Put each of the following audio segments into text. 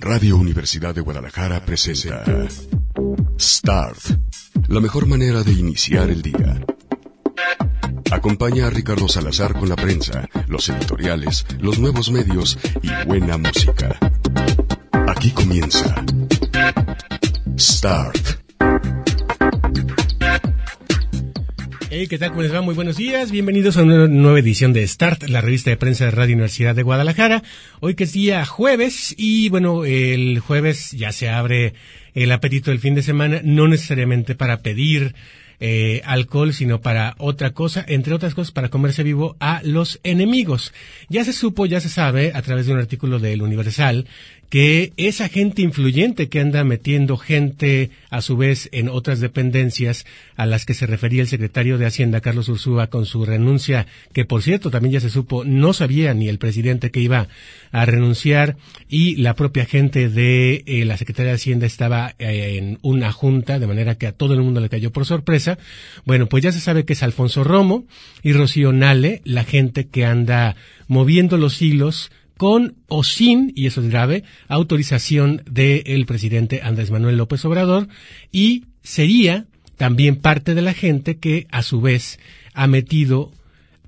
Radio Universidad de Guadalajara presenta Start, la mejor manera de iniciar el día. Acompaña a Ricardo Salazar con la prensa, los editoriales, los nuevos medios y buena música. Aquí comienza Start. ¿Qué tal? ¿Cómo les va? Muy buenos días. Bienvenidos a una nueva edición de Start, la revista de prensa de Radio Universidad de Guadalajara. Hoy que es día jueves y bueno, el jueves ya se abre el apetito del fin de semana, no necesariamente para pedir eh, alcohol, sino para otra cosa, entre otras cosas, para comerse vivo a los enemigos. Ya se supo, ya se sabe, a través de un artículo del Universal, que esa gente influyente que anda metiendo gente a su vez en otras dependencias a las que se refería el secretario de Hacienda Carlos Ursúa con su renuncia, que por cierto también ya se supo, no sabía ni el presidente que iba a renunciar y la propia gente de eh, la Secretaría de Hacienda estaba eh, en una junta, de manera que a todo el mundo le cayó por sorpresa. Bueno, pues ya se sabe que es Alfonso Romo y Rocío Nale, la gente que anda moviendo los hilos con o sin, y eso es grave, autorización del presidente Andrés Manuel López Obrador y sería también parte de la gente que a su vez ha metido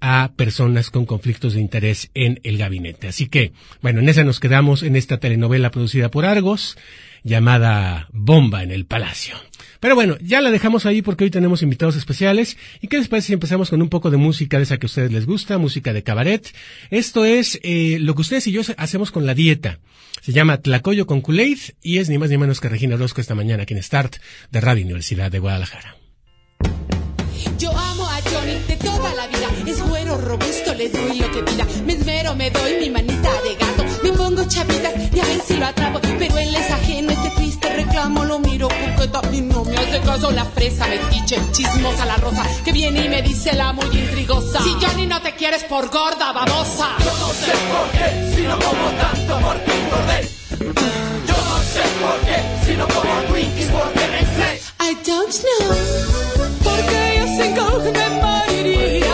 a personas con conflictos de interés en el gabinete. Así que, bueno, en esa nos quedamos en esta telenovela producida por Argos llamada Bomba en el Palacio. Pero bueno, ya la dejamos ahí porque hoy tenemos invitados especiales. ¿Y qué les parece si empezamos con un poco de música de esa que a ustedes les gusta, música de cabaret? Esto es eh, lo que ustedes y yo hacemos con la dieta. Se llama Tlacoyo con Kool-Aid y es ni más ni menos que Regina Orozco esta mañana aquí en Start de Radio Universidad de Guadalajara. Robusto, le doy lo que pida. Me esmero, me doy mi manita de gato. Me pongo chapitas y a ver si lo atrapo. Pero él es ajeno, este triste reclamo. Lo miro coqueta y no me hace caso. La fresa metiche, chismosa la rosa. Que viene y me dice la muy intrigosa. Si Johnny no te quieres por gorda, babosa. Yo no sé por qué, si no como tanto, porque engordé. Yo no sé por qué, si no como Twinkies, porque me. I don't know. Porque yo sin coge me moriría.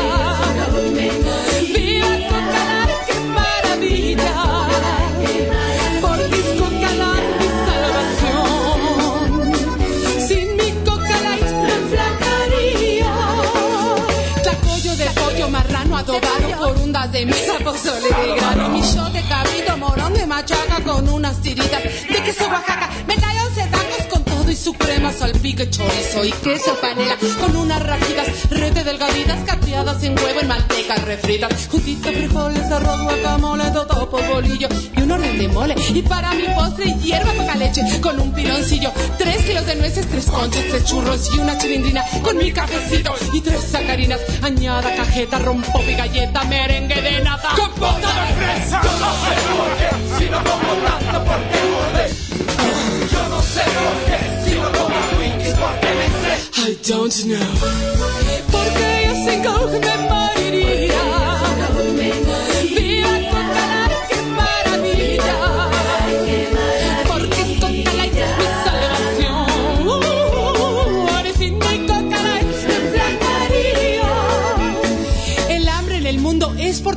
De mesa, pozole de grano. Mi shot de cabrito morón de machaca con unas tiritas de queso Oaxaca. Me cae once tacos con todo y su crema, salpique, chorizo y queso panela. Con unas rajitas rete delgaditas, capeadas en huevo, en manteca refritas. Juntito frijoles, arroz, guacamole, todo por bolillo mole. Y para mi postre, hierba poca leche con un piloncillo. Tres kilos de nueces, tres conchas, tres churros y una chilindrina con mi cafecito y tres sacarinas. Añada cajeta, rompo y galleta, merengue de nata. ¡Compota de fresa! Yo no sé por qué, si no como tanto, porque engordé. Yo no sé por qué, si no como Twinkies, porque me inflé. I don't know. Porque yo sin coge me moriría.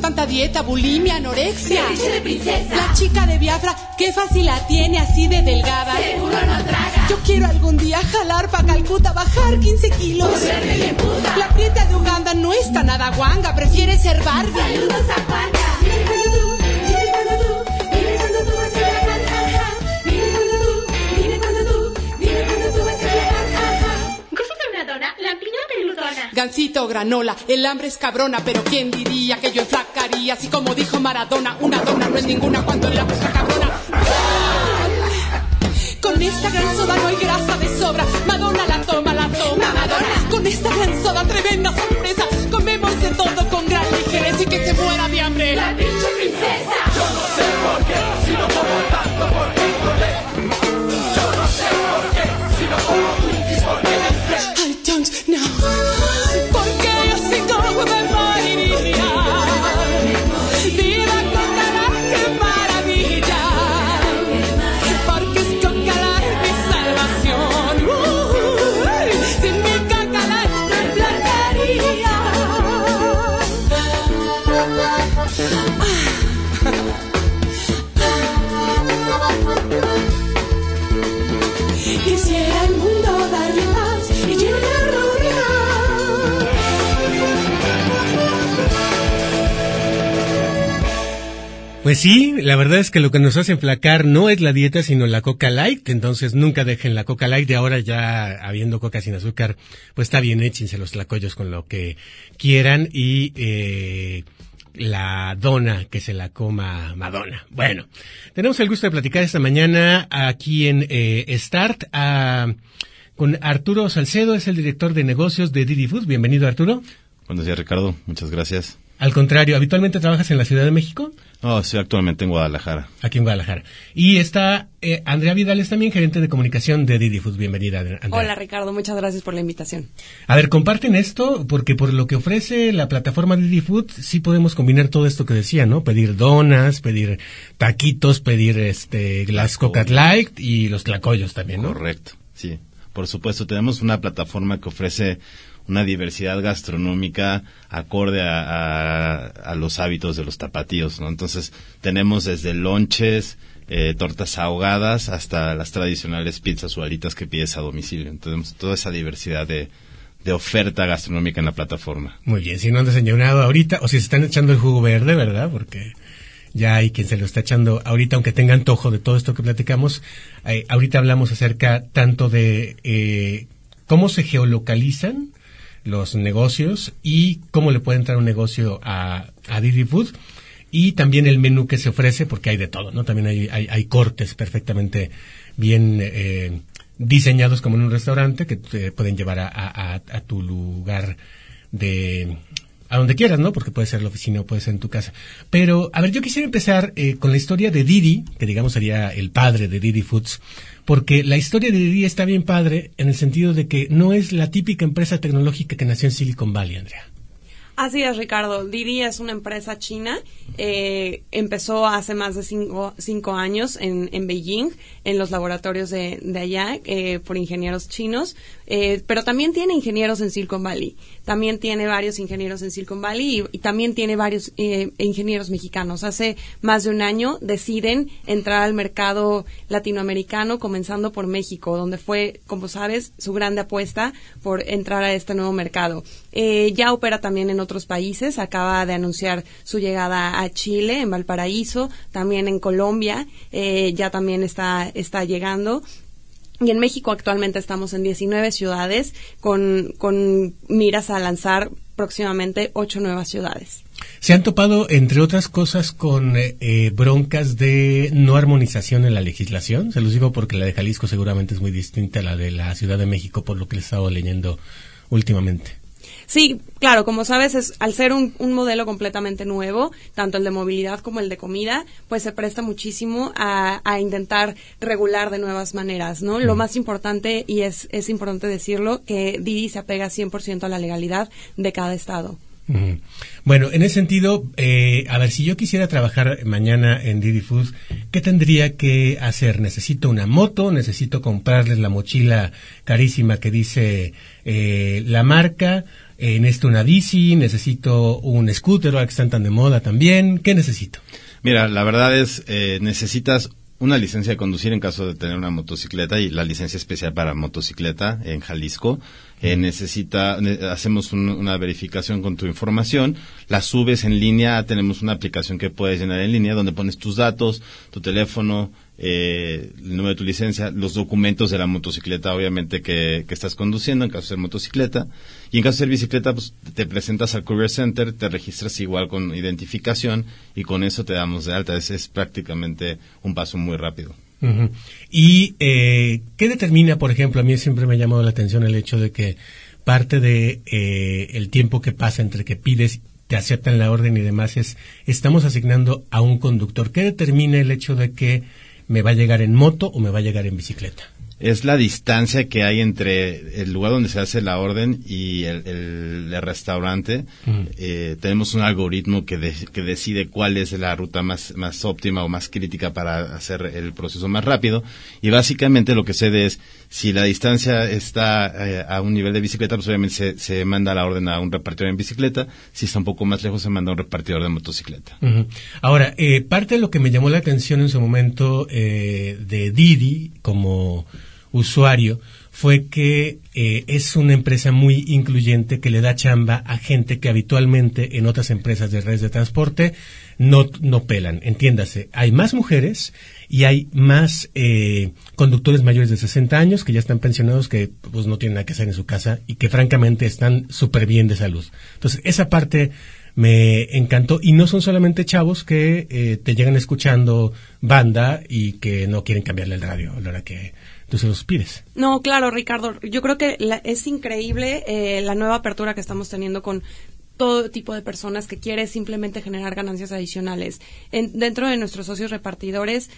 Tanta dieta, bulimia, anorexia. La chica de Biafra, qué fácil la tiene así de delgada. Seguro no traga. Yo quiero algún día jalar pa' Calcuta, bajar 15 kilos. Volverme bien puta. La prieta de Uganda no está nada guanga, prefiere ser Barbie. Saludos a Juanca. Dime cuando tú, dime cuando tú, dime cuando tú vas a viajar, jaja. Dime cuando tú, dime cuando tú, dime cuando tú vas a viajar, jaja. Cosita una dona, lampiña peludona. Gansito granola, el hambre es cabrona, pero quién diría que yo enflacaría, así como dijo Maradona, una dona no es ninguna cuando hambre está cabrona. Con esta gran soda no hay grasa de sobra, Madonna la toma, la toma, Madonna. Con esta gran soda tremenda sorpresa, comemos de todo con gran ligereza y que se muera de hambre. La pinche princesa. Pues sí, la verdad es que lo que nos hace enflacar no es la dieta, sino la Coca Light. Entonces nunca dejen la Coca Light. De ahora ya habiendo Coca sin azúcar, pues está bien, échense los tlacoyos con lo que quieran y eh, la dona que se la coma Madonna. Bueno, tenemos el gusto de platicar esta mañana aquí en eh, Start a- con Arturo Salcedo, es el director de negocios de Didi Food. Bienvenido, Arturo. Buenos días, Ricardo. Muchas gracias. Al contrario, ¿habitualmente trabajas en la Ciudad de México? No, estoy actualmente en Guadalajara. Aquí en Guadalajara. Y está eh, Andrea Vidales también, gerente de comunicación de Didi Food. Bienvenida, Andrea. Hola Ricardo, muchas gracias por la invitación. A ver, comparten esto, porque por lo que ofrece la plataforma Didi Food, sí podemos combinar todo esto que decía, ¿no? Pedir donas, pedir taquitos, pedir este las Coca Light y los tlacoyos también, ¿no? Correcto, sí. Por supuesto, tenemos una plataforma que ofrece una diversidad gastronómica acorde a, a- los hábitos de los tapatíos, ¿no? Entonces, tenemos desde lonches, eh, tortas ahogadas, hasta las tradicionales pizzas o alitas que pides a domicilio. Entonces, toda esa diversidad de, de oferta gastronómica en la plataforma. Muy bien, si no han desayunado ahorita, o si se están echando el jugo verde, ¿verdad? Porque ya hay quien se lo está echando ahorita, aunque tenga antojo de todo esto que platicamos. Eh, ahorita hablamos acerca tanto de eh, cómo se geolocalizan los negocios y cómo le puede entrar un negocio a, a Didi Food y también el menú que se ofrece, porque hay de todo, ¿no? También hay, hay, cortes perfectamente bien eh, diseñados como en un restaurante que te pueden llevar a, a- a- a tu lugar de a donde quieras, ¿no? Porque puede ser la oficina o puede ser en tu casa. Pero, a ver, yo quisiera empezar eh, con la historia de Didi, que digamos sería el padre de Didi Foods, porque la historia de Didi está bien padre en el sentido de que no es la típica empresa tecnológica que nació en Silicon Valley, Andrea. Así es, Ricardo. Didi es una empresa china. eh, empezó hace más de cinco, cinco años en, en Beijing, en los laboratorios de, de allá, eh, por ingenieros chinos. eh, pero también tiene ingenieros en Silicon Valley. También tiene varios ingenieros en Silicon Valley y, y también tiene varios eh, ingenieros mexicanos. Hace más de un año deciden entrar al mercado latinoamericano, comenzando por México, donde fue, como sabes, su grande apuesta por entrar a este nuevo mercado. Eh, ya opera también en otros países. Acaba de anunciar su llegada a Chile, en Valparaíso, también en Colombia. eh, ya también está, está llegando. Y en México actualmente estamos en 19 ciudades con, con miras a lanzar próximamente ocho nuevas ciudades. Se han topado, entre otras cosas, con eh, eh, broncas de no armonización en la legislación. Se los digo porque la de Jalisco seguramente es muy distinta a la de la Ciudad de México, por lo que he estado leyendo últimamente. Sí, claro, como sabes, es, al ser un, un modelo completamente nuevo, tanto el de movilidad como el de comida, pues se presta muchísimo a, a intentar regular de nuevas maneras, ¿no? Lo más importante, y es, es importante decirlo, que Didi se apega 100% a la legalidad de cada estado. Bueno, en ese sentido, eh, a ver, si yo quisiera trabajar mañana en Didi Foods, ¿qué tendría que hacer? ¿Necesito una moto? ¿Necesito comprarles la mochila carísima que dice eh, la marca? Eh, ¿Necesito una bici? ¿Necesito un scooter ahora que están tan de moda también? ¿Qué necesito? Mira, la verdad es, eh, necesitas una licencia de conducir en caso de tener una motocicleta y la licencia especial para motocicleta en Jalisco. Eh, necesita, ne- hacemos un- una verificación con tu información, la subes en línea, tenemos una aplicación que puedes llenar en línea donde pones tus datos, tu teléfono, eh, el número de tu licencia, los documentos de la motocicleta, obviamente, que, que estás conduciendo, en caso de ser motocicleta. Y en caso de ser bicicleta, pues te presentas al Courier Center, te registras igual con identificación y con eso te damos de alta. Es prácticamente un paso muy rápido. ¿Y eh, qué determina, por ejemplo, a mí siempre me ha llamado la atención el hecho de que parte de eh, el tiempo que pasa entre que pides, te aceptan la orden y demás es, estamos asignando a un conductor. ¿Qué determina el hecho de que me va a llegar en moto o me va a llegar en bicicleta? Es la distancia que hay entre el lugar donde se hace la orden y el, el- el restaurante. Eh, tenemos un algoritmo que, de- que decide cuál es la ruta más, más óptima o más crítica para hacer el proceso más rápido. Y básicamente lo que sucede es, si la distancia está eh, a un nivel de bicicleta, pues obviamente se, se manda la orden a un repartidor en bicicleta. Si está un poco más lejos, se manda a un repartidor de motocicleta. Ahora, eh, parte de lo que me llamó la atención en su momento eh, de Didi como usuario fue que eh, es una empresa muy incluyente que le da chamba a gente que habitualmente en otras empresas de redes de transporte no, no pelan. Entiéndase, hay más mujeres y hay más eh, conductores mayores de 60 años que ya están pensionados que pues no tienen nada que hacer en su casa y que francamente están súper bien de salud. Entonces, esa parte me encantó y no son solamente chavos que eh, te llegan escuchando banda y que no quieren cambiarle el radio a la hora que tú se los pides. No, claro, Ricardo. Yo creo que la- es increíble eh, la nueva apertura que estamos teniendo con todo tipo de personas que quiere simplemente generar ganancias adicionales. En- dentro de nuestros socios repartidores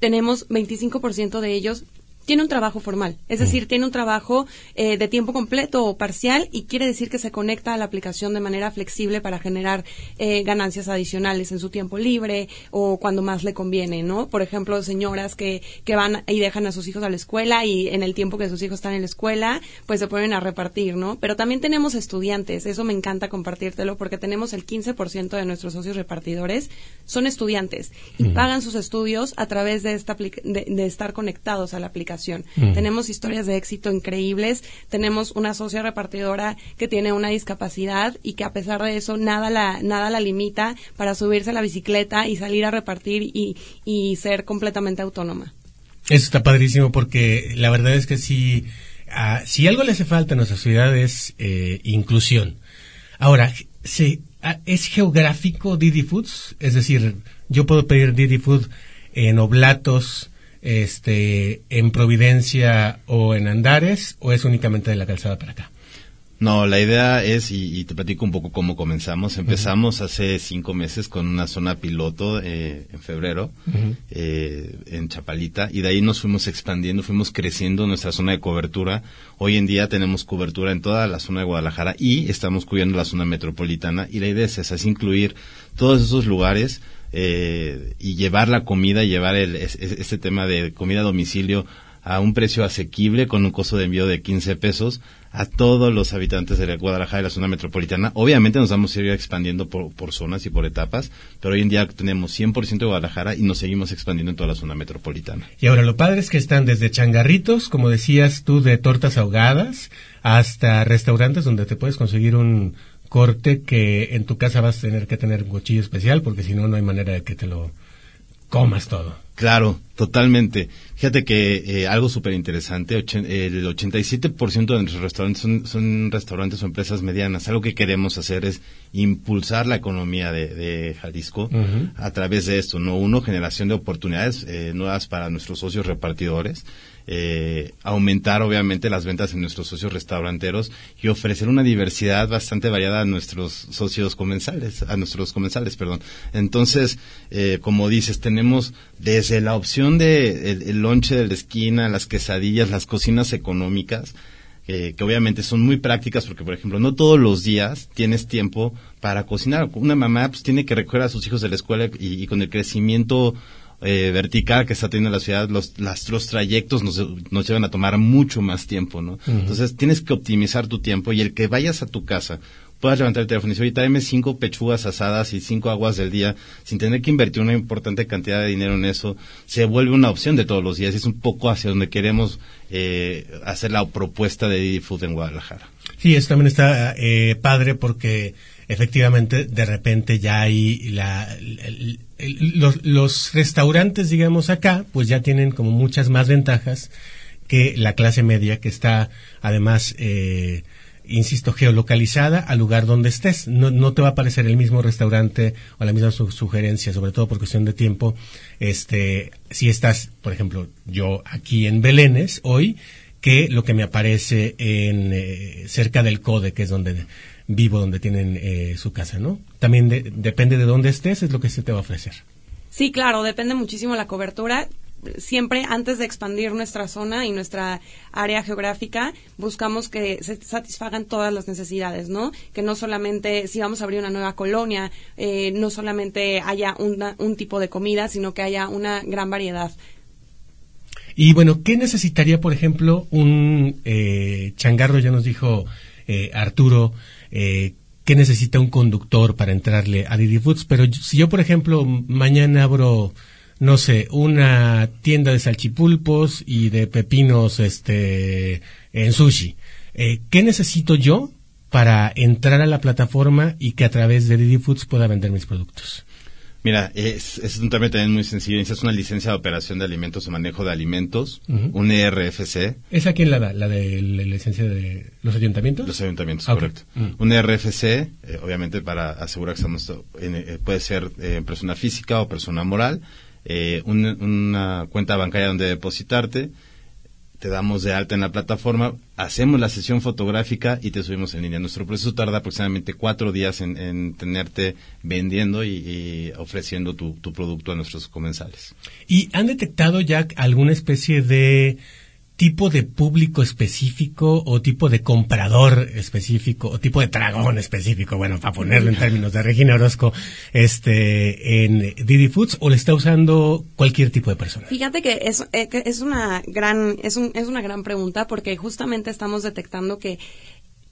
tenemos 25% de ellos tiene un trabajo formal, es decir, tiene un trabajo eh, de tiempo completo o parcial y quiere decir que se conecta a la aplicación de manera flexible para generar eh, ganancias adicionales en su tiempo libre o cuando más le conviene, ¿no? Por ejemplo, señoras que, que van y dejan a sus hijos a la escuela y en el tiempo que sus hijos están en la escuela, pues se ponen a repartir, ¿no? Pero también tenemos estudiantes, eso me encanta compartírtelo porque tenemos el 15% de nuestros socios repartidores son estudiantes y pagan sus estudios a través de, esta de, de estar conectados a la aplicación. Tenemos historias de éxito increíbles, tenemos una socia repartidora que tiene una discapacidad y que a pesar de eso nada la, nada la limita para subirse a la bicicleta y salir a repartir y, y ser completamente autónoma. Eso está padrísimo porque la verdad es que si, ah, si algo le hace falta a nuestra sociedad es eh, inclusión. Ahora, se, ah, ¿es geográfico Didi Foods? Es decir, yo puedo pedir Didi Food en Oblatos, este, en Providencia o en Andares, o es únicamente de la calzada para acá. No, la idea es, y, y te platico un poco cómo comenzamos. Empezamos hace cinco meses con una zona piloto eh, en febrero, eh, en Chapalita, y de ahí nos fuimos expandiendo, fuimos creciendo nuestra zona de cobertura. Hoy en día tenemos cobertura en toda la zona de Guadalajara y estamos cubriendo la zona metropolitana. Y la idea es esa, es incluir todos esos lugares eh, y llevar la comida, llevar el, es- es- este tema de comida a domicilio a un precio asequible con un costo de envío de 15 pesos a todos los habitantes de la Guadalajara y la zona metropolitana. Obviamente nos vamos a ir expandiendo por, por zonas y por etapas, pero hoy en día tenemos 100% de Guadalajara y nos seguimos expandiendo en toda la zona metropolitana. Y ahora lo padre es que están desde changarritos, como decías tú, de tortas ahogadas, hasta restaurantes donde te puedes conseguir un corte que en tu casa vas a tener que tener un cuchillo especial porque si no, no hay manera de que te lo comas todo. Claro, totalmente. Fíjate que eh, algo súper interesante, el 87% de nuestros restaurantes son, son restaurantes o empresas medianas. Algo que queremos hacer es impulsar la economía de, de Jalisco a través de esto, ¿no? Uno, generación de oportunidades eh, nuevas para nuestros socios repartidores, eh, aumentar obviamente las ventas en nuestros socios restauranteros y ofrecer una diversidad bastante variada a nuestros socios comensales, a nuestros comensales, perdón. Entonces, eh, como dices, tenemos desde la opción de el, el lonche de la esquina, las quesadillas, las cocinas económicas, eh, que obviamente son muy prácticas porque, por ejemplo, no todos los días tienes tiempo para cocinar. Una mamá pues tiene que recoger a sus hijos de la escuela y, y con el crecimiento eh, vertical que está teniendo la ciudad, los, las, los trayectos nos, nos llevan a tomar mucho más tiempo, ¿no? Entonces tienes que optimizar tu tiempo y el que vayas a tu casa puedas levantar el teléfono y decir, oye, tráeme cinco pechugas asadas y cinco aguas del día, sin tener que invertir una importante cantidad de dinero en eso, se vuelve una opción de todos los días. Es un poco hacia donde queremos eh, hacer la propuesta de Didi Food en Guadalajara. Sí, eso también está eh, padre porque efectivamente de repente ya hay la, los, restaurantes, digamos acá, pues ya tienen como muchas más ventajas que la clase media que está además, eh, insisto, geolocalizada al lugar donde estés. No, no te va a aparecer el mismo restaurante o la misma su- sugerencia, sobre todo por cuestión de tiempo. Este, si estás, por ejemplo, yo aquí en Belénes hoy, que lo que me aparece en eh, cerca del CODE, que es donde vivo, donde tienen eh, su casa, ¿no? También de- depende de dónde estés, es lo que se te va a ofrecer. Sí, claro, depende muchísimo la cobertura. Siempre antes de expandir nuestra zona y nuestra área geográfica, buscamos que se satisfagan todas las necesidades, ¿no? Que no solamente, si vamos a abrir una nueva colonia, eh, no solamente haya una- un tipo de comida, sino que haya una gran variedad. Y bueno, ¿qué necesitaría, por ejemplo, un eh, changarro? Ya nos dijo eh, Arturo, eh, ¿qué necesita un conductor para entrarle a Didi Foods? Pero si yo, por ejemplo, mañana abro, no sé, una tienda de salchipulpos y de pepinos este, en sushi, eh, ¿qué necesito yo para entrar a la plataforma y que a través de Didi Foods pueda vender mis productos? Mira, es, es un tema también muy sencillo. Necesitas una licencia de operación de alimentos o manejo de alimentos, un ERFC, ¿Esa quién la da? ¿La de la licencia de los ayuntamientos? los ayuntamientos, Ah, correcto. Mm. Un RFC, eh, obviamente para asegurar que estamos, en- eh, puede ser eh, persona física o persona moral, eh, un- una cuenta bancaria donde depositarte, te damos de alta en la plataforma, hacemos la sesión fotográfica y te subimos en línea. Nuestro proceso tarda aproximadamente cuatro días en, en tenerte vendiendo y, ofreciendo tu, tu producto a nuestros comensales. ¿Y han detectado ya alguna especie de tipo de público específico o tipo de comprador específico o tipo de tragón específico, bueno, para ponerlo en términos de Regina Orozco, este, en Didi Foods o le está usando cualquier tipo de persona? Fíjate que es, eh, es una gran es, un- es una gran pregunta porque justamente estamos detectando que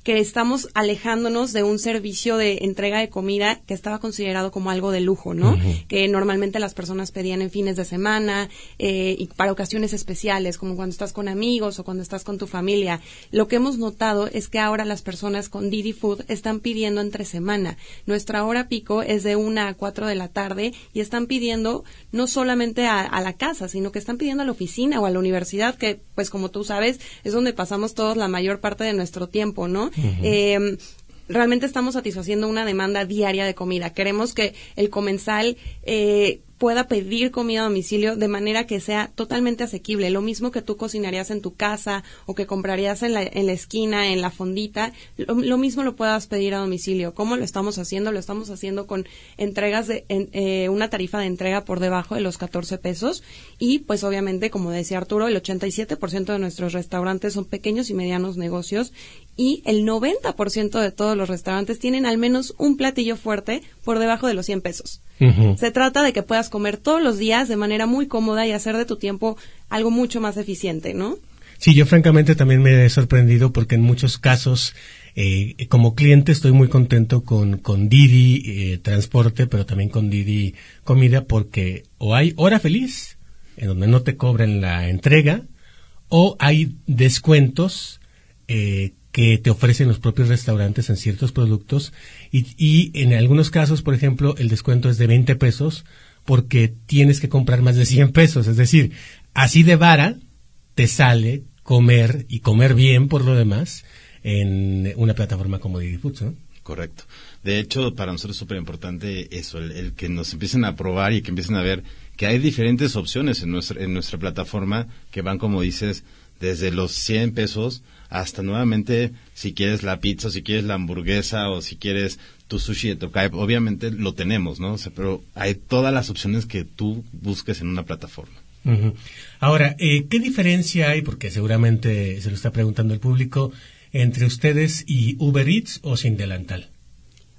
que estamos alejándonos de un servicio de entrega de comida que estaba considerado como algo de lujo, ¿no? Que normalmente las personas pedían en fines de semana eh, y para ocasiones especiales, como cuando estás con amigos o cuando estás con tu familia. Lo que hemos notado es que ahora las personas con Didi Food están pidiendo entre semana. Nuestra hora pico es de una a cuatro de la tarde y están pidiendo no solamente a, a la casa, sino que están pidiendo a la oficina o a la universidad, que pues como tú sabes es donde pasamos todos la mayor parte de nuestro tiempo, ¿no? Eh, realmente estamos satisfaciendo una demanda diaria de comida. Queremos que el comensal eh, pueda pedir comida a domicilio de manera que sea totalmente asequible. Lo mismo que tú cocinarías en tu casa o que comprarías en la, en la esquina, en la fondita, lo, lo mismo lo puedas pedir a domicilio. ¿Cómo lo estamos haciendo? Lo estamos haciendo con entregas de en- eh, una tarifa de entrega por debajo de los 14 pesos y pues obviamente, como decía Arturo, el 87% de nuestros restaurantes son pequeños y medianos negocios y el 90% de todos los restaurantes tienen al menos un platillo fuerte por debajo de los 100 pesos. Se trata de que puedas comer todos los días de manera muy cómoda y hacer de tu tiempo algo mucho más eficiente, ¿no? Sí, yo francamente también me he sorprendido porque en muchos casos, eh, como cliente, estoy muy contento con, con Didi eh, Transporte, pero también con Didi Comida, porque o hay hora feliz, en donde no te cobran la entrega, o hay descuentos eh, que te ofrecen los propios restaurantes en ciertos productos, y, y en algunos casos, por ejemplo, el descuento es de 20 pesos porque tienes que comprar más de 100 pesos. Es decir, así de vara te sale comer y comer bien por lo demás en una plataforma como Didi Foods, ¿no? Correcto. De hecho, para nosotros es súper importante eso, el, el que nos empiecen a probar y que empiecen a ver que hay diferentes opciones en nuestra, en nuestra plataforma que van, como dices, desde los 100 pesos hasta nuevamente si quieres la pizza, si quieres la hamburguesa o si quieres tu sushi de Tokai. Obviamente lo tenemos, ¿no? O sea, pero hay todas las opciones que tú busques en una plataforma. Ahora, eh, ¿qué diferencia hay, porque seguramente se lo está preguntando el público, entre ustedes y Uber Eats o Sin Delantal?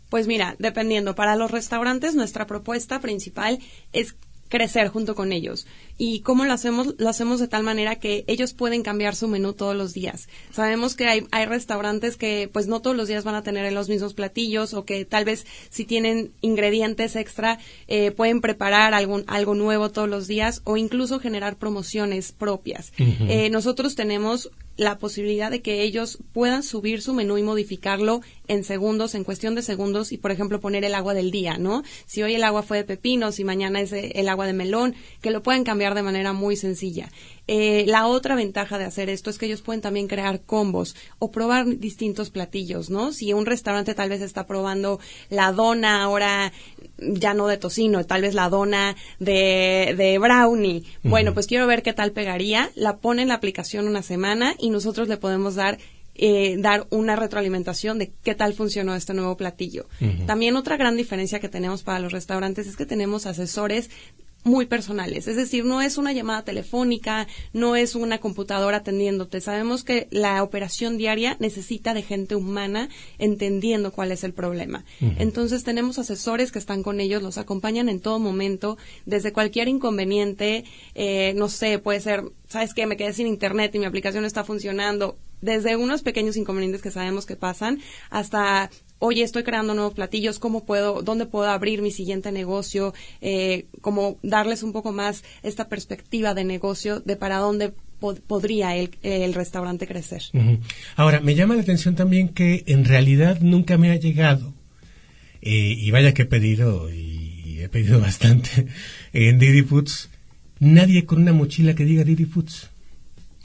Pues mira, dependiendo, para los restaurantes nuestra propuesta principal es crecer junto con ellos. ¿Y cómo lo hacemos? Lo hacemos de tal manera que ellos pueden cambiar su menú todos los días. Sabemos que hay, hay restaurantes que pues no todos los días van a tener los mismos platillos o que tal vez si tienen ingredientes extra eh, pueden preparar algún, algo nuevo todos los días o incluso generar promociones propias. Eh, nosotros tenemos la posibilidad de que ellos puedan subir su menú y modificarlo en segundos, en cuestión de segundos, y por ejemplo poner el agua del día, ¿no? Si hoy el agua fue de pepino, si mañana es eh, el agua de melón, que lo pueden cambiar de manera muy sencilla. Eh, la otra ventaja de hacer esto es que ellos pueden también crear combos o probar distintos platillos, ¿no? Si un restaurante tal vez está probando la dona ahora ya no de tocino, tal vez la dona de, de brownie. Bueno, pues quiero ver qué tal pegaría. La pone en la aplicación una semana y nosotros le podemos dar eh, dar una retroalimentación de qué tal funcionó este nuevo platillo. También otra gran diferencia que tenemos para los restaurantes es que tenemos asesores muy personales, es decir, no es una llamada telefónica, no es una computadora atendiéndote. Sabemos que la operación diaria necesita de gente humana entendiendo cuál es el problema. Entonces tenemos asesores que están con ellos, los acompañan en todo momento, desde cualquier inconveniente, eh, no sé, puede ser, sabes que me quedé sin internet y mi aplicación no está funcionando, desde unos pequeños inconvenientes que sabemos que pasan hasta oye, estoy creando nuevos platillos, ¿cómo puedo, dónde puedo abrir mi siguiente negocio? Eh, como darles un poco más esta perspectiva de negocio de para dónde pod- podría el, el restaurante crecer. Ahora, me llama la atención también que en realidad nunca me ha llegado, eh, y vaya que he pedido y y he pedido bastante en Didi Foods. Nadie con una mochila que diga Didi Foods.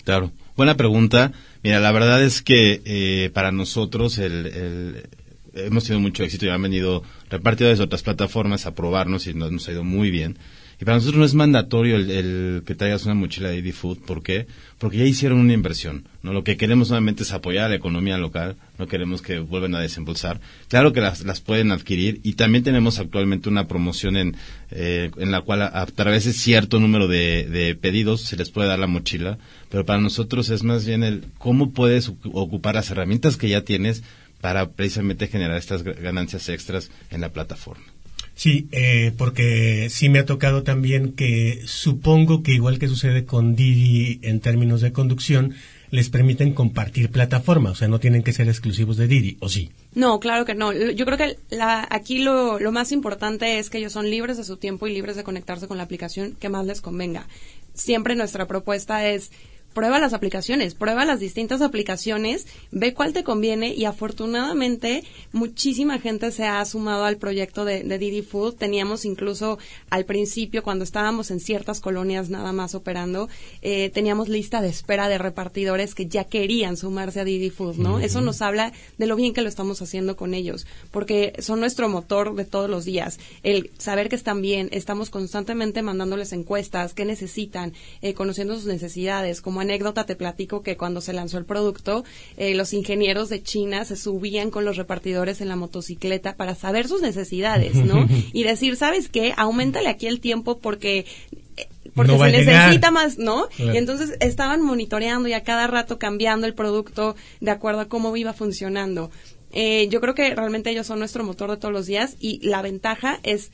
Claro. Buena pregunta. Mira, la verdad es que eh, para nosotros el, el- hemos tenido mucho éxito y han venido repartidores de otras plataformas a probarnos y nos, ha ido muy bien. Y para nosotros no es mandatorio el, que traigas una mochila de Didi Food. ¿Por qué? Porque ya hicieron una inversión. ¿no? Lo que queremos solamente es apoyar a la economía local. No queremos que vuelvan a desembolsar. Claro que las, las pueden adquirir. Y también tenemos actualmente una promoción en, eh, en la cual a, a través de cierto número de, de pedidos se les puede dar la mochila. Pero para nosotros es más bien el cómo puedes ocu- ocupar las herramientas que ya tienes para precisamente generar estas ganancias extras en la plataforma. Sí, eh, porque sí me ha tocado también que supongo que igual que sucede con Didi en términos de conducción, les permiten compartir plataforma, o sea, no tienen que ser exclusivos de Didi, ¿o sí? No, claro que no. Yo creo que la, aquí lo, lo más importante es que ellos son libres de su tiempo y libres de conectarse con la aplicación que más les convenga. Siempre nuestra propuesta es prueba las aplicaciones, prueba las distintas aplicaciones, ve cuál te conviene y afortunadamente muchísima gente se ha sumado al proyecto de, de Didi Food. Teníamos incluso al principio, cuando estábamos en ciertas colonias nada más operando, eh, teníamos lista de espera de repartidores que ya querían sumarse a Didi Food, ¿no? Eso nos habla de lo bien que lo estamos haciendo con ellos, porque son nuestro motor de todos los días. El saber que están bien, estamos constantemente mandándoles encuestas, qué necesitan, eh, conociendo sus necesidades. Como anécdota te platico que cuando se lanzó el producto, eh, los ingenieros de China se subían con los repartidores en la motocicleta para saber sus necesidades, ¿no? y decir, ¿sabes qué? Aumentale aquí el tiempo porque eh, porque No se necesita más, ¿no? Claro. Y entonces estaban monitoreando y a cada rato cambiando el producto de acuerdo a cómo iba funcionando. Eh, yo creo que realmente ellos son nuestro motor de todos los días y la ventaja es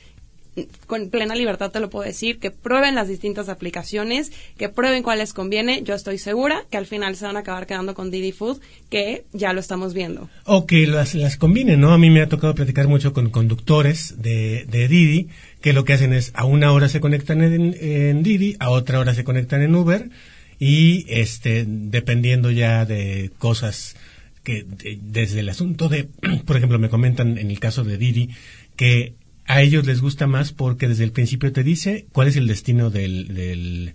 con plena libertad te lo puedo decir, que prueben las distintas aplicaciones, que prueben cuál les conviene. Yo estoy segura que al final se van a acabar quedando con Didi Food, que ya lo estamos viendo. O que las, las combinen, ¿no? A mí me ha tocado platicar mucho con conductores de, de Didi, que lo que hacen es a una hora se conectan en, Didi, a otra hora se conectan en Uber, y este, dependiendo ya de cosas que de- desde el asunto de, por ejemplo, me comentan en el caso de Didi, que a ellos les gusta más porque desde el principio te dice cuál es el destino del,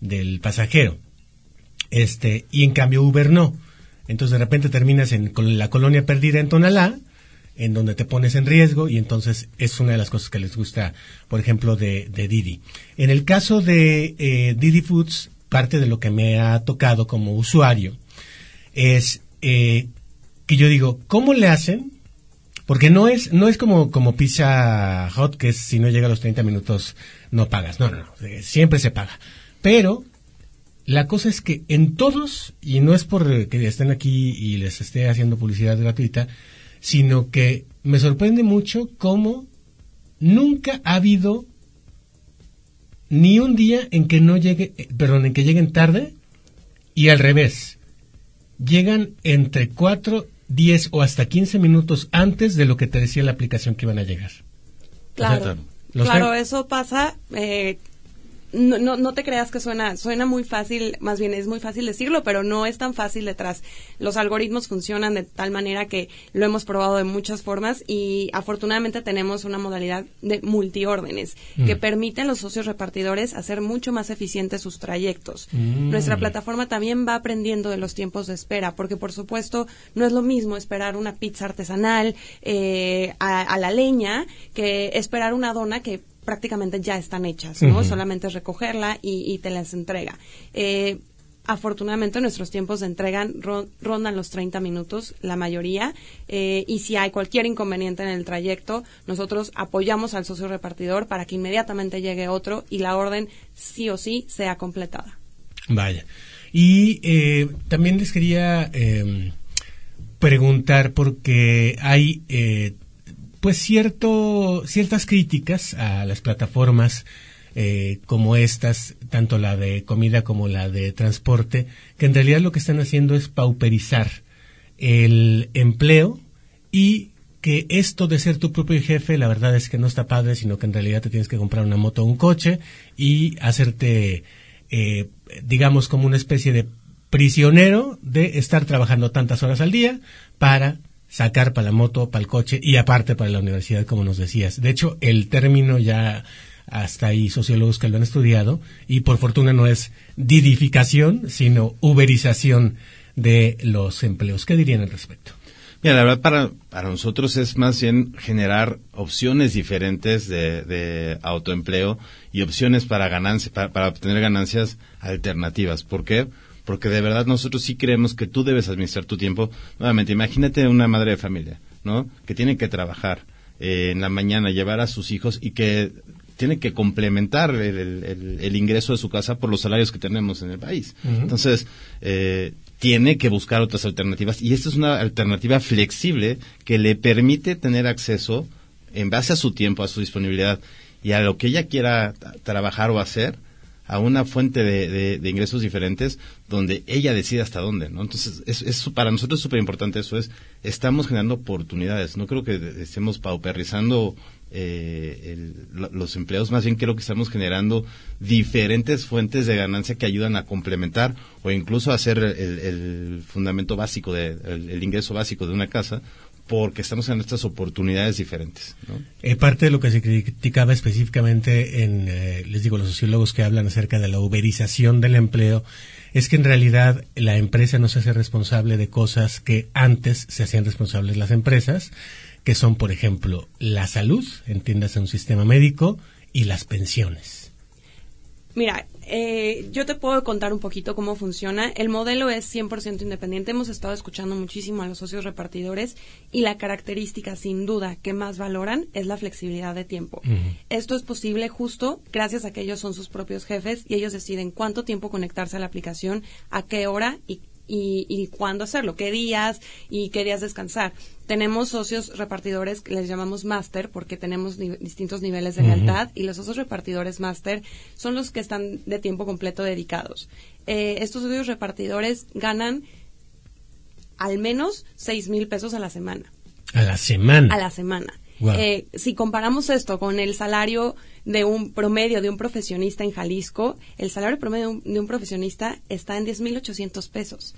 del, pasajero. Este, y en cambio Uber no. Entonces de repente terminas en con la colonia perdida en Tonalá, en donde te pones en riesgo y entonces es una de las cosas que les gusta, por ejemplo, de, de Didi. En el caso de eh, Didi Foods, parte de lo que me ha tocado como usuario es eh, que yo digo, ¿cómo le hacen? Porque no es, no es como, como Pizza Hot, que es, si no llega a los 30 minutos no pagas. No, no, no. eh, Siempre se paga. Pero la cosa es que en todos, y no es por eh, que estén aquí y les esté haciendo publicidad gratuita, sino que me sorprende mucho cómo nunca ha habido ni un día en que no llegue, eh, perdón, en que lleguen tarde y al revés. Llegan entre 4, 10 o hasta 15 minutos antes de lo que te decía la aplicación que iban a llegar. Claro, claro. Eso pasa. eh, no, no, no te creas que suena, suena muy fácil, más bien es muy fácil decirlo, pero no es tan fácil detrás. Los algoritmos funcionan de tal manera que lo hemos probado de muchas formas y afortunadamente tenemos una modalidad de multiórdenes que permite a los socios repartidores hacer mucho más eficientes sus trayectos. Nuestra plataforma también va aprendiendo de los tiempos de espera, porque por supuesto no es lo mismo esperar una pizza artesanal eh, a, a la leña que esperar una dona que prácticamente ya están hechas, ¿no? Solamente es recogerla y, y te las entrega. Eh, afortunadamente nuestros tiempos de entrega ro- rondan los 30 minutos, la mayoría, eh, y si hay cualquier inconveniente en el trayecto, nosotros apoyamos al socio repartidor para que inmediatamente llegue otro y la orden sí o sí sea completada. Vaya. Y eh, también les quería eh, preguntar porque hay eh, pues cierto ciertas críticas a las plataformas eh, como estas, tanto la de comida como la de transporte, que en realidad lo que están haciendo es pauperizar el empleo y que esto de ser tu propio jefe, la verdad es que no está padre, sino que en realidad te tienes que comprar una moto o un coche y hacerte, eh, digamos, como una especie de prisionero de estar trabajando tantas horas al día para sacar para la moto, para el coche y aparte para la universidad, como nos decías. De hecho, el término ya hasta ahí sociólogos que lo han estudiado y por fortuna no es didificación, sino uberización de los empleos. ¿Qué dirían al respecto? Mira, la verdad para, para nosotros es más bien generar opciones diferentes de, de autoempleo y opciones para ganancias, para, para obtener ganancias alternativas. ¿Por qué? Porque de verdad nosotros sí creemos que tú debes administrar tu tiempo. Nuevamente, imagínate una madre de familia, ¿no? Que tiene que trabajar eh, en la mañana, llevar a sus hijos y que tiene que complementar el, el- el- el ingreso de su casa por los salarios que tenemos en el país. Entonces, eh, tiene que buscar otras alternativas y esta es una alternativa flexible que le permite tener acceso en base a su tiempo, a su disponibilidad y a lo que ella quiera tra- trabajar o hacer a una fuente de, de- de ingresos diferentes donde ella decide hasta dónde, ¿no? Entonces, es, es- para nosotros es súper importante eso, es, estamos generando oportunidades, no creo que estemos pauperizando eh, los empleos, más bien creo que estamos generando diferentes fuentes de ganancia que ayudan a complementar o incluso a hacer el, fundamento básico, de, el, el ingreso básico de una casa, porque estamos en estas oportunidades diferentes, ¿no? Eh, parte de lo que se criticaba específicamente en, eh, les digo, los sociólogos que hablan acerca de la uberización del empleo, es que en realidad la empresa no se hace responsable de cosas que antes se hacían responsables las empresas, que son, por ejemplo, la salud, entiéndase un sistema médico, y las pensiones. Mira, eh, yo te puedo contar un poquito cómo funciona. El modelo es 100% independiente. Hemos estado escuchando muchísimo a los socios repartidores y la característica, sin duda, que más valoran es la flexibilidad de tiempo. Esto es posible justo gracias a que ellos son sus propios jefes y ellos deciden cuánto tiempo conectarse a la aplicación, a qué hora y y, y cuándo hacerlo, qué días y qué días descansar. Tenemos socios repartidores que les llamamos máster porque tenemos ni- distintos niveles de lealtad y los socios repartidores máster son los que están de tiempo completo dedicados. Eh, estos socios repartidores ganan al menos seis mil pesos a la semana A la semana. a la semana. Eh, si comparamos esto con el salario de un promedio de un profesionista en Jalisco, el salario promedio de un, de un profesionista está en 10.800 pesos.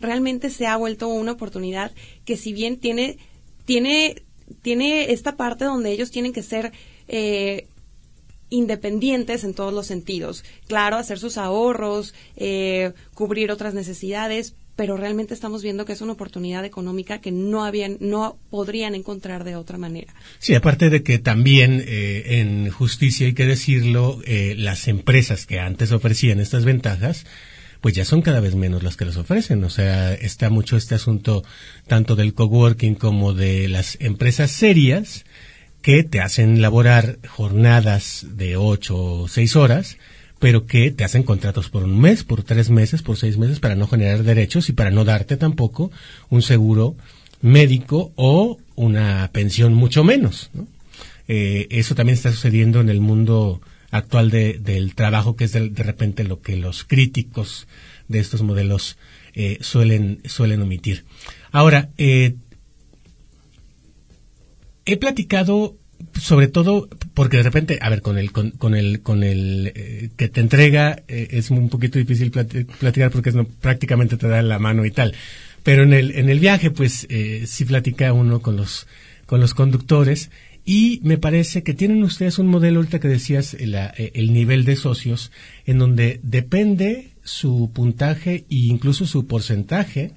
Realmente se ha vuelto una oportunidad que si bien tiene, tiene, tiene esta parte donde ellos tienen que ser eh, independientes en todos los sentidos. Claro, hacer sus ahorros, eh, cubrir otras necesidades, pero realmente estamos viendo que es una oportunidad económica que no habían, no podrían encontrar de otra manera. Sí, aparte de que también eh, en justicia hay que decirlo, eh, las empresas que antes ofrecían estas ventajas, pues ya son cada vez menos las que las ofrecen. O sea, está mucho este asunto tanto del coworking como de las empresas serias que te hacen laborar jornadas de ocho o seis horas, pero que te hacen contratos por un mes, por tres meses, por seis meses, para no generar derechos y para no darte tampoco un seguro médico o una pensión mucho menos. ¿no? Eh, eso también está sucediendo en el mundo actual de- del trabajo, que es de, de repente lo que los críticos de estos modelos eh, suelen, suelen omitir. Ahora, eh, he platicado sobre todo porque de repente, a ver, con el con, con el con el eh, que te entrega eh, es un poquito difícil plati- platicar porque es prácticamente te da la mano y tal. Pero en el en el viaje pues eh, sí platica uno con los con los conductores y me parece que tienen ustedes un modelo ahorita que decías el, el nivel de socios en donde depende su puntaje e incluso su porcentaje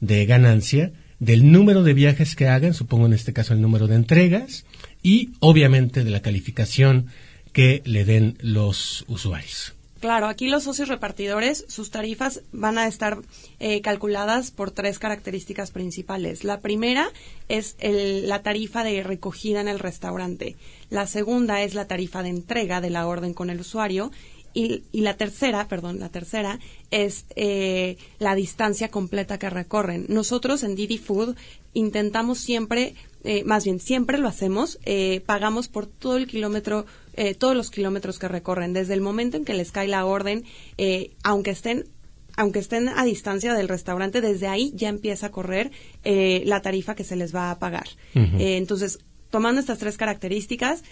de ganancia del número de viajes que hagan, supongo en este caso el número de entregas, y obviamente de la calificación que le den los usuarios. Claro, aquí los socios repartidores, sus tarifas van a estar eh, calculadas por tres características principales. La primera es el- la tarifa de recogida en el restaurante. La segunda es la tarifa de entrega de la orden con el usuario. Y, y la tercera, perdón, la tercera es eh, la distancia completa que recorren. Nosotros en Didi Food intentamos siempre, eh, más bien siempre lo hacemos, eh, pagamos por todo el kilómetro, eh, todos los kilómetros que recorren, desde el momento en que les cae la orden, eh, aunque estén aunque estén a distancia del restaurante, desde ahí ya empieza a correr eh, la tarifa que se les va a pagar. Entonces, tomando estas tres características,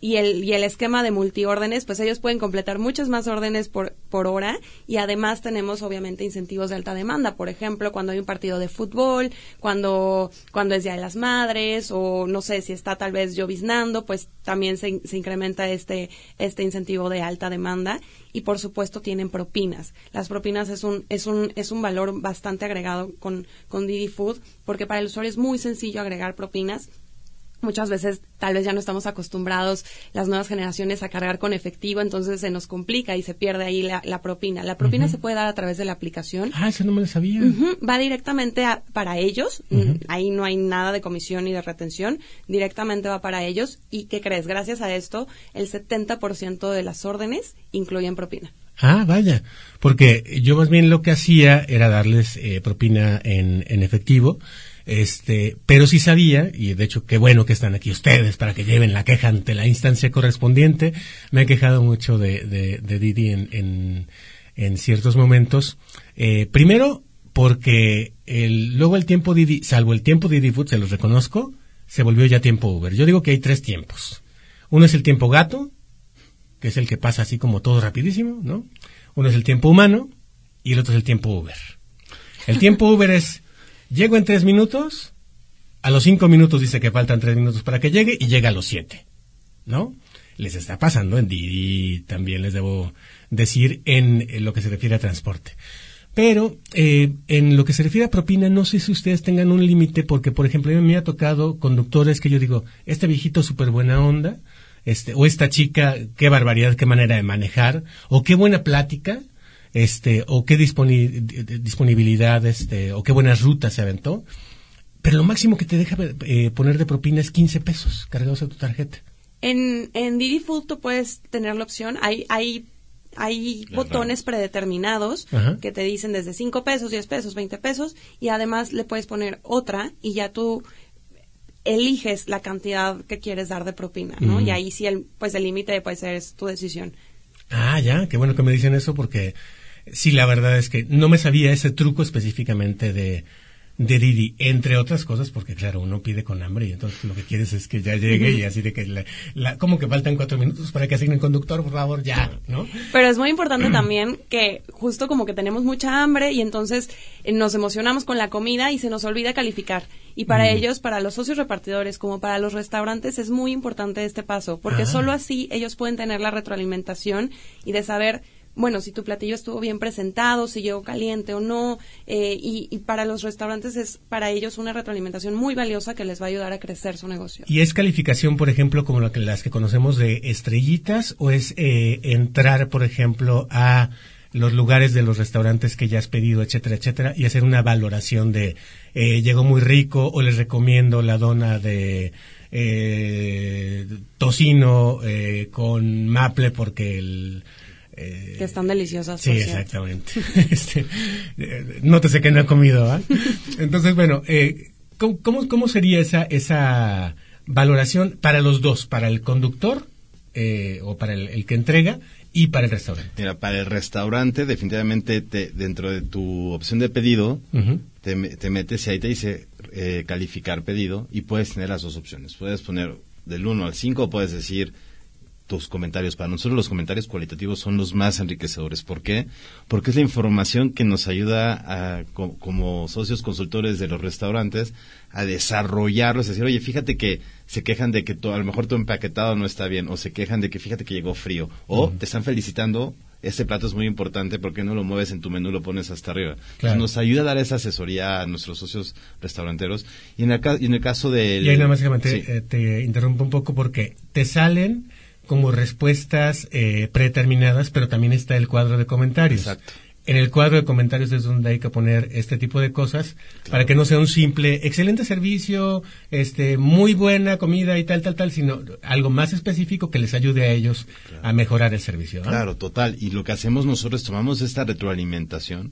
y el, y el esquema de multiórdenes, pues ellos pueden completar muchas más órdenes por, por hora y además tenemos obviamente incentivos de alta demanda. Por ejemplo, cuando hay un partido de fútbol, cuando, cuando es Día de las Madres o no sé si está tal vez lloviznando, pues también se, se incrementa este, este incentivo de alta demanda y por supuesto tienen propinas. Las propinas es un, es un, es un valor bastante agregado con, con Didi Food porque para el usuario es muy sencillo agregar propinas muchas veces tal vez ya no estamos acostumbrados las nuevas generaciones a cargar con efectivo, entonces se nos complica y se pierde ahí la, la propina. La propina se puede dar a través de la aplicación. Ah, eso no me lo sabía. Va directamente a- para ellos, Mm, ahí no hay nada de comisión ni de retención, directamente va para ellos. ¿Y qué crees? Gracias a esto, el 70% de las órdenes incluyen propina. Ah, vaya, porque yo más bien lo que hacía era darles eh, propina en, en efectivo, este, pero sí sabía, y de hecho qué bueno que están aquí ustedes para que lleven la queja ante la instancia correspondiente. Me he quejado mucho de, de, de Didi en, en, en ciertos momentos. Eh, primero, porque el, luego el tiempo Didi, salvo el tiempo Didi Food, se los reconozco, se volvió ya tiempo Uber. Yo digo que hay tres tiempos. Uno es el tiempo gato, que es el que pasa así como todo rapidísimo, ¿no? Uno es el tiempo humano y el otro es el tiempo Uber. El tiempo Uber es, llego en tres minutos, a los cinco minutos dice que faltan tres minutos para que llegue y llega a los siete, ¿no? Les está pasando en Didi, también les debo decir en, lo que se refiere a transporte. Pero eh, en lo que se refiere a propina, no sé si ustedes tengan un límite, porque por ejemplo, a mí me ha tocado conductores que yo digo, este viejito súper buena onda, este, o esta chica, qué barbaridad, qué manera de manejar, o qué buena plática, este, o qué disponi- di- di- disponibilidad, este, o qué buenas rutas se aventó. Pero lo máximo que te deja eh, poner de propina es 15 pesos cargados a tu tarjeta. En, en Didi Food tú puedes tener la opción, hay, hay, hay Las botones predeterminados Ajá. que te dicen desde 5 pesos, 10 pesos, 20 pesos y además le puedes poner otra y ya tú eliges la cantidad que quieres dar de propina, ¿no? Y ahí sí, el, pues el límite puede ser es tu decisión. Ah, ya, qué bueno que me dicen eso porque sí, la verdad es que no me sabía ese truco específicamente de, de Didi, entre otras cosas, porque claro, uno pide con hambre y entonces lo que quieres es que ya llegue y así de que, la, la- como que faltan cuatro minutos para que asignen conductor, por favor, ya, ¿no? Pero es muy importante también que justo como que tenemos mucha hambre y entonces eh, nos emocionamos con la comida y se nos olvida calificar. Y para ellos, para los socios repartidores como para los restaurantes es muy importante este paso, porque Ah. solo así ellos pueden tener la retroalimentación y de saber bueno, si tu platillo estuvo bien presentado, si llegó caliente o no, eh, y, para los restaurantes es para ellos una retroalimentación muy valiosa que les va a ayudar a crecer su negocio. ¿Y es calificación, por ejemplo, como la que, las que conocemos de estrellitas o es eh, entrar, por ejemplo, a los lugares de los restaurantes que ya has pedido, etcétera, etcétera, y hacer una valoración de eh, llegó muy rico o les recomiendo la dona de eh, tocino eh, con maple porque el eh, Que están deliciosas. Sí, exactamente. Este, eh, nótese que no ha comido. Entonces, bueno, eh, ¿cómo, cómo, sería esa, esa valoración para los dos? Para el conductor eh, o para el, el que entrega y para el restaurante. Mira, para el restaurante, definitivamente te- dentro de tu opción de pedido, te, me- te metes y ahí te dice eh, calificar pedido y puedes tener las dos opciones. Puedes poner del 1 al 5 o puedes decir tus comentarios. Para nosotros los comentarios cualitativos son los más enriquecedores. ¿Por qué? Porque es la información que nos ayuda a, co- como socios consultores de los restaurantes a desarrollarlos. Es decir, oye, fíjate que se quejan de que tu- a lo mejor tu empaquetado no está bien o se quejan de que fíjate que llegó frío o te están felicitando. Este plato es muy importante porque no lo mueves en tu menú, lo pones hasta arriba. Entonces, nos ayuda a dar esa asesoría a nuestros socios restauranteros. Y en el, ca- y en el caso del... Y ahí nada más Sí. eh, te interrumpo un poco porque te salen como respuestas eh, predeterminadas, pero también está el cuadro de comentarios. Exacto. En el cuadro de comentarios es donde hay que poner este tipo de cosas para que no sea un simple excelente servicio, este muy buena comida y tal tal tal, sino algo más específico que les ayude a ellos a mejorar el servicio. ¿no? Claro, total. Y lo que hacemos nosotros, tomamos esta retroalimentación,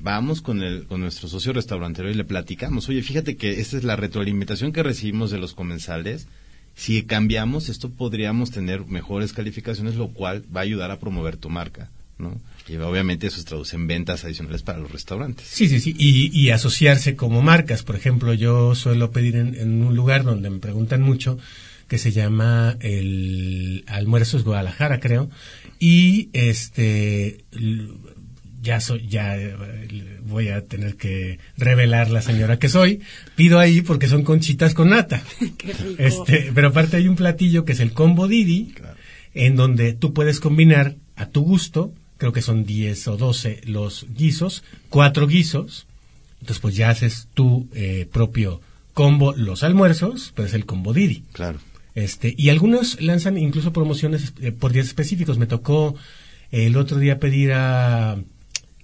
vamos con, el, con nuestro socio restaurantero y le platicamos, oye, fíjate que esta es la retroalimentación que recibimos de los comensales. Si cambiamos esto, podríamos tener mejores calificaciones, lo cual va a ayudar a promover tu marca, ¿no? Y obviamente eso se traduce en ventas adicionales para los restaurantes. Sí, sí, sí. Y, y asociarse como marcas. Por ejemplo, yo suelo pedir en, en un lugar donde me preguntan mucho que se llama el Almuerzos Guadalajara, creo, y este ya soy, ya eh, voy a tener que revelar la señora que soy. Pido ahí porque son conchitas con nata. Qué rico. Este, pero aparte hay un platillo que es el combo Didi, en donde tú puedes combinar a tu gusto, creo que son 10 o 12 los guisos, cuatro guisos, entonces pues ya haces tu eh, propio combo los almuerzos, pues el combo Didi. Claro. Este, y algunos lanzan incluso promociones eh, por días específicos. Me tocó eh, el otro día pedir a,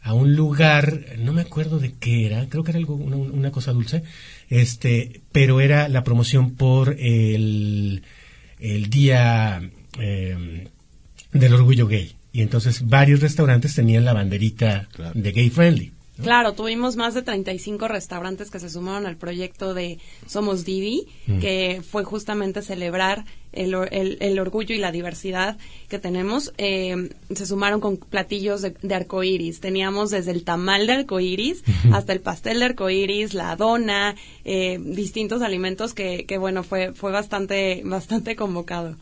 a un lugar, no me acuerdo de qué era, creo que era algo, una, una cosa dulce, este, pero era la promoción por el, el día eh, del orgullo gay. Y entonces varios restaurantes tenían la banderita Claro. de gay friendly. ¿no? Claro, tuvimos más de 35 restaurantes que se sumaron al proyecto de Somos Didi, Mm. que fue justamente celebrar el, el- el orgullo y la diversidad que tenemos. Eh, se sumaron con platillos de, de arcoíris. Teníamos desde el tamal de arcoíris hasta el pastel de arcoíris, la dona, eh, distintos alimentos que, que bueno, fue, fue bastante, bastante convocado.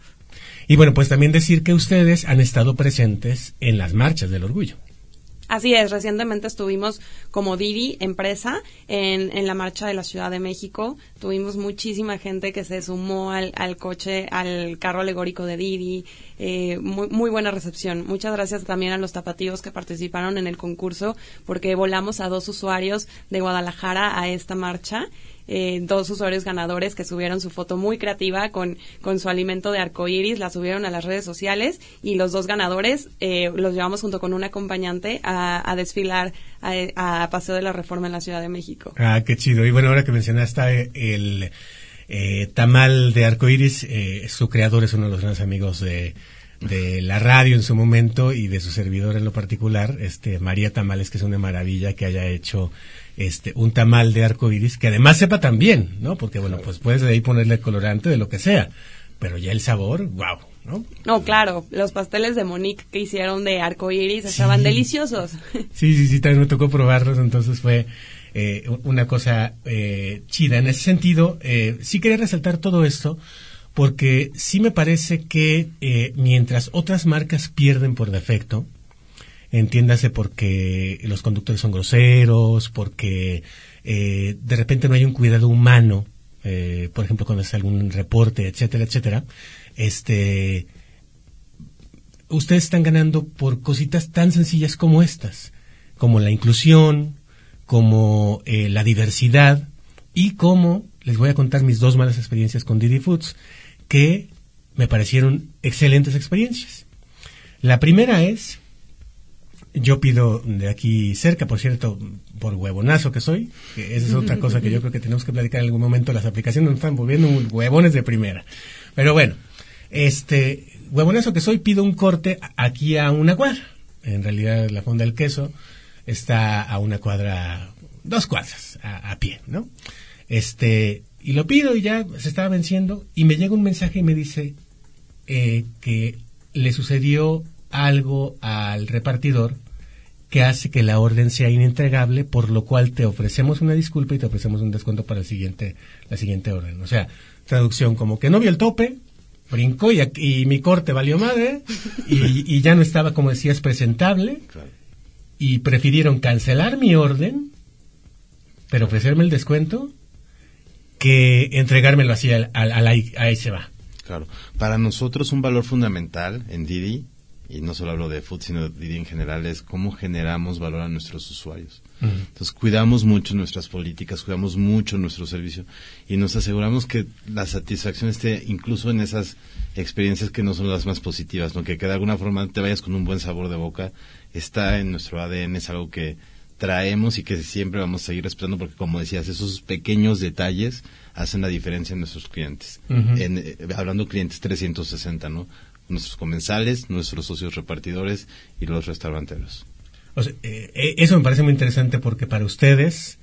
Y bueno, pues también decir que ustedes han estado presentes en las marchas del orgullo. Así es, recientemente estuvimos como Didi, empresa, en, en la marcha de la Ciudad de México. Tuvimos muchísima gente que se sumó al, al coche, al carro alegórico de Didi. Eh, muy, muy buena recepción. Muchas gracias también a los tapatíos que participaron en el concurso, porque volamos a dos usuarios de Guadalajara a esta marcha. Eh, dos usuarios ganadores que subieron su foto muy creativa con, con su alimento de arcoíris, la subieron a las redes sociales y los dos ganadores eh, los llevamos junto con un acompañante a, a desfilar a, a Paseo de la Reforma en la Ciudad de México. Ah, qué chido. Y bueno, ahora que mencionaste el eh, tamal de arcoíris, eh, su creador es uno de los grandes amigos de, de la radio en su momento y de su servidor en lo particular, este María Tamales, que es una maravilla que haya hecho este un tamal de arcoíris que además sepa también, ¿no? Porque bueno, pues puedes de ahí ponerle colorante de lo que sea, pero ya el sabor, wow, ¿no? No, claro, los pasteles de Monique que hicieron de arcoíris estaban deliciosos. Sí, sí, sí, también me tocó probarlos, entonces fue eh, una cosa eh, chida. En ese sentido, eh, sí quería resaltar todo esto porque sí me parece que eh, mientras otras marcas pierden por defecto, entiéndase porque los conductores son groseros, porque eh, de repente no hay un cuidado humano, eh, por ejemplo cuando hace algún reporte, etcétera, etcétera, este ustedes están ganando por cositas tan sencillas como estas, como la inclusión, como eh, la diversidad y como les voy a contar mis dos malas experiencias con Didi Foods, que me parecieron excelentes experiencias. La primera es, yo pido de aquí cerca, por cierto, por huevonazo que soy, esa es otra cosa que yo creo que tenemos que platicar en algún momento, las aplicaciones nos están volviendo huevones de primera. Pero bueno, este, huevonazo que soy, pido un corte aquí a una cuadra. En realidad la fonda del queso está a una cuadra, dos cuadras a, a pie, ¿no? Este, y lo pido y ya se estaba venciendo y me llega un mensaje y me dice eh, que le sucedió algo al repartidor que hace que la orden sea inentregable, por lo cual te ofrecemos una disculpa y te ofrecemos un descuento para el siguiente, la siguiente orden. O sea, traducción como que no vio el tope, brincó y, mi corte valió madre y, y ya no estaba, como decías, presentable Claro. y prefirieron cancelar mi orden, pero ofrecerme el descuento, que entregármelo así al, al, al ahí, ahí se va. Claro. Para nosotros un valor fundamental en Didi, y no solo hablo de food, sino de Didi en general, es cómo generamos valor a nuestros usuarios. Entonces cuidamos mucho nuestras políticas, cuidamos mucho nuestro servicio y nos aseguramos que la satisfacción esté incluso en esas experiencias que no son las más positivas, ¿no? que, que de alguna forma te vayas con un buen sabor de boca, está en nuestro ADN, es algo que traemos y que siempre vamos a seguir respetando porque como decías, esos pequeños detalles hacen la diferencia en nuestros clientes. Ujú. en, eh, hablando clientes 360, ¿no? Nuestros comensales, nuestros socios repartidores y los restauranteros. O sea, eh, eh, eso me parece muy interesante porque para ustedes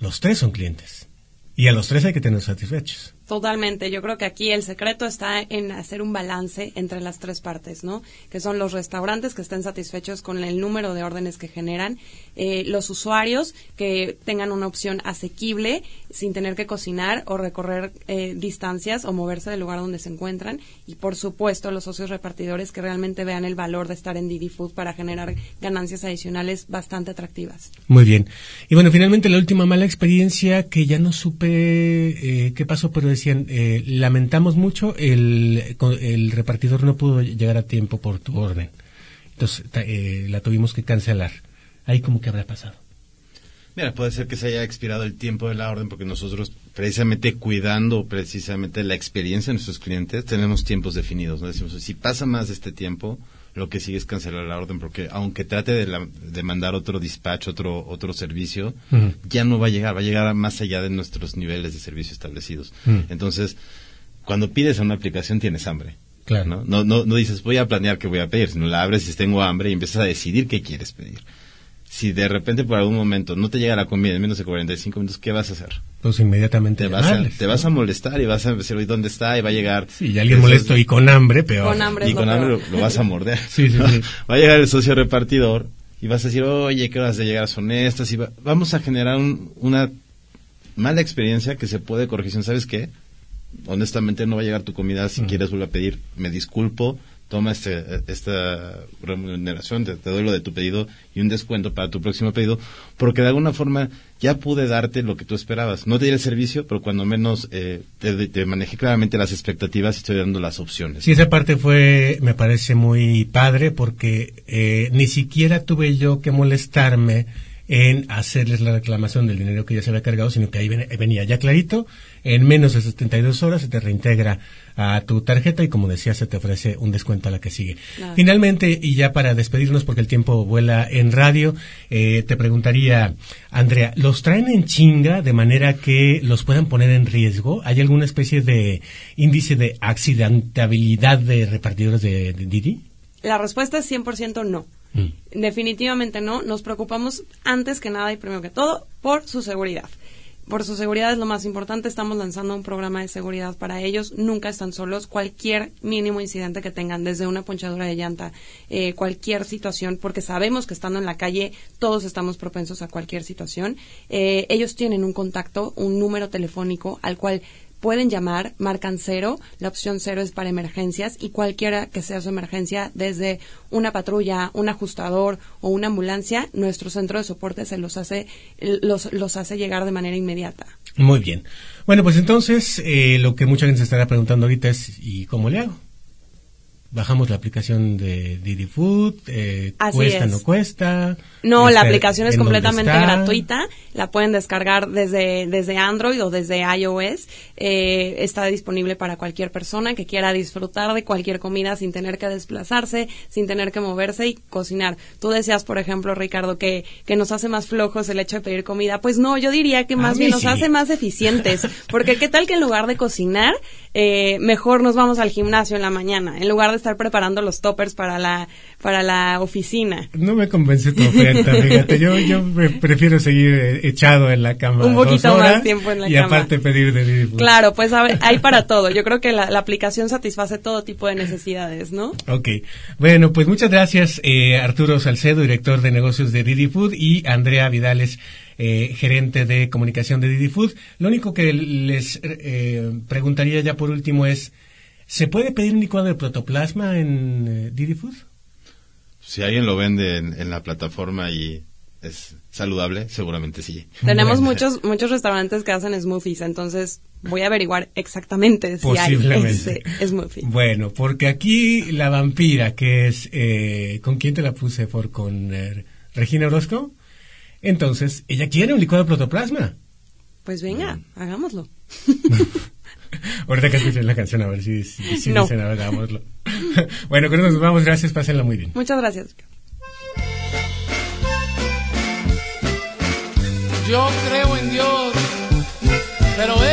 los tres son clientes y a los tres hay que tener satisfechos. Totalmente. Yo creo que aquí el secreto está en hacer un balance entre las tres partes, ¿no? Que son los restaurantes que estén satisfechos con el número de órdenes que generan, eh, los usuarios que tengan una opción asequible sin tener que cocinar o recorrer eh, distancias o moverse del lugar donde se encuentran y por supuesto los socios repartidores que realmente vean el valor de estar en Didi Food para generar ganancias adicionales bastante atractivas. Muy bien. Y bueno, finalmente la última mala experiencia que ya no supe eh, qué pasó, pero decían, eh, lamentamos mucho, el, el repartidor no pudo llegar a tiempo por tu orden. Entonces eh, la tuvimos que cancelar. Ahí como que habrá pasado. Mira, puede ser que se haya expirado el tiempo de la orden porque nosotros, precisamente cuidando precisamente la experiencia de nuestros clientes, tenemos tiempos definidos. ¿no? Decimos, si pasa más de este tiempo, lo que sigue es cancelar la orden porque aunque trate de, la- de mandar otro despacho, otro, otro servicio, ya no va a llegar, va a llegar más allá de nuestros niveles de servicio establecidos. Entonces, cuando pides a una aplicación tienes hambre. Claro. ¿no? No, no, no dices, voy a planear qué voy a pedir, sino la abres y tengo hambre y empiezas a decidir qué quieres pedir. Si de repente por algún momento no te llega la comida en menos de 45 minutos, ¿qué vas a hacer? Pues inmediatamente Te vas, a, te vas a molestar y vas a decir, oye, ¿dónde está? Y va a llegar... Sí, y alguien molesto y con hambre, peor. Con hambre. y lo con hambre lo, lo vas a morder. Sí, sí, sí. Va a llegar el socio repartidor y vas a decir, oye, qué horas de llegar son estas. Y va- vamos a generar un- una mala experiencia que se puede corregir. ¿Sabes qué? Honestamente no va a llegar tu comida. Si quieres volver a pedir, me disculpo. Toma este, esta remuneración, te, te doy lo de tu pedido y un descuento para tu próximo pedido, porque de alguna forma ya pude darte lo que tú esperabas. No te di el servicio, pero cuando menos eh, te, te manejé claramente las expectativas y estoy dando las opciones. Sí, esa parte fue, me parece muy padre porque eh, ni siquiera tuve yo que molestarme en hacerles la reclamación del dinero que ya se había cargado, sino que ahí ven- venía ya clarito, en menos de 72 horas se te reintegra a tu tarjeta y como decía se te ofrece un descuento a la que sigue. Claro. Finalmente, y ya para despedirnos porque el tiempo vuela en radio, eh, te preguntaría, Andrea, ¿los traen en chinga de manera que los puedan poner en riesgo? ¿Hay alguna especie de índice de accidentabilidad de repartidores de, de Didi? La respuesta es 100% no. Mm. Definitivamente no. Nos preocupamos antes que nada y primero que todo por su seguridad. Por su seguridad es lo más importante. Estamos lanzando un programa de seguridad para ellos. Nunca están solos. Cualquier mínimo incidente que tengan, desde una ponchadura de llanta, eh, cualquier situación, porque sabemos que estando en la calle todos estamos propensos a cualquier situación. eh, ellos tienen un contacto, un número telefónico al cual pueden llamar, marcan cero, la opción cero es para emergencias y cualquiera que sea su emergencia, desde una patrulla, un ajustador o una ambulancia, nuestro centro de soporte se los hace, los, los hace llegar de manera inmediata. Muy bien. Bueno, pues entonces eh, lo que mucha gente se estará preguntando ahorita es ¿y cómo le hago? Bajamos la aplicación de Didi Food, eh, cuesta, es. no cuesta. No, la Este, aplicación es ¿en dónde completamente gratuita. La pueden descargar desde, desde Android o desde iOS. Eh, está disponible para cualquier persona que quiera disfrutar de cualquier comida sin tener que desplazarse, sin tener que moverse y cocinar. Tú decías, por ejemplo, Ricardo, que, que nos hace más flojos el hecho de pedir comida. Pues no, yo diría que más bien nos hace más eficientes. Porque qué tal que en lugar de cocinar, eh, mejor nos vamos al gimnasio en la mañana, en lugar de estar preparando los toppers para la, para la oficina. No me convence tu oferta, fíjate. Yo, yo prefiero seguir echado en la cama. Un poquito dos horas más tiempo en la y cama. aparte pedir de. Claro, pues a ver, hay para todo. Yo creo que la, la aplicación satisface todo tipo de necesidades, ¿no? Ok. Bueno, pues muchas gracias, eh, Arturo Salcedo, director de negocios de Didi Food, y Andrea Vidales, eh, gerente de comunicación de Didi Food. Lo único que les eh, preguntaría ya por último es, ¿se puede pedir un licuado de protoplasma en eh, Didi Food? Si alguien lo vende en, en la plataforma y es saludable, seguramente sí. Tenemos Bueno. muchos muchos restaurantes que hacen smoothies, entonces voy a averiguar exactamente si hay Posiblemente. ese smoothie. Bueno, porque aquí la vampira, que es... Eh, ¿Con quién te la puse? ¿Por con eh, Regina Orozco? Entonces, ella quiere un licuado de protoplasma. Pues venga, hagámoslo. Ahorita que escuchen la canción, a ver si, si, si No. dicen, a ver, hagámoslo. bueno, con eso nos vamos. Gracias, pásenla muy bien. Muchas gracias. Yo creo en Dios, pero Él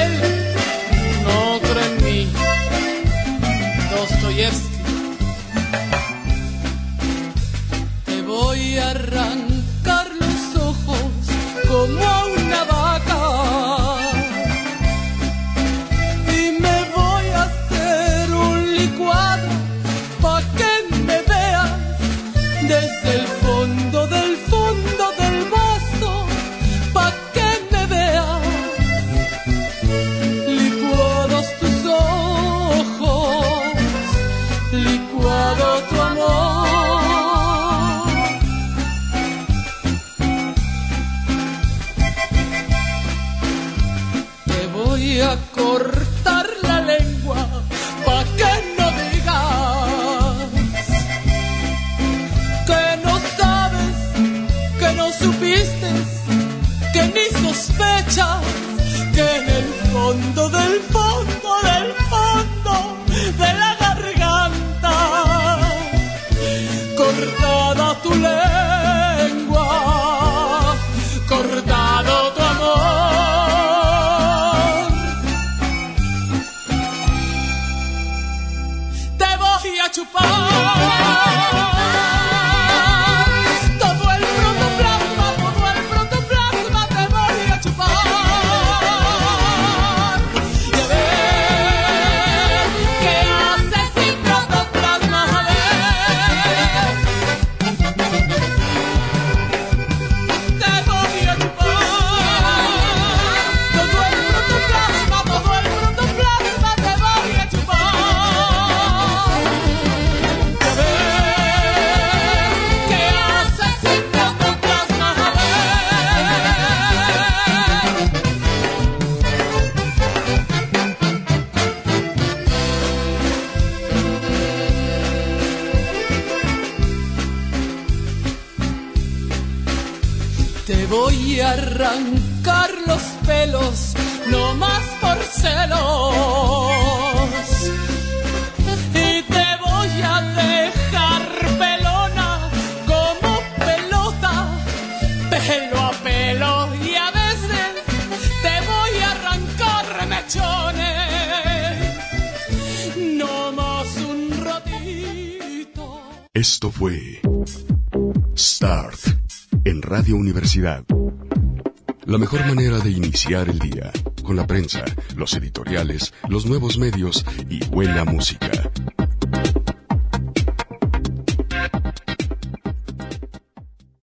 La mejor manera de iniciar el día, con la prensa, los editoriales, los nuevos medios y buena música.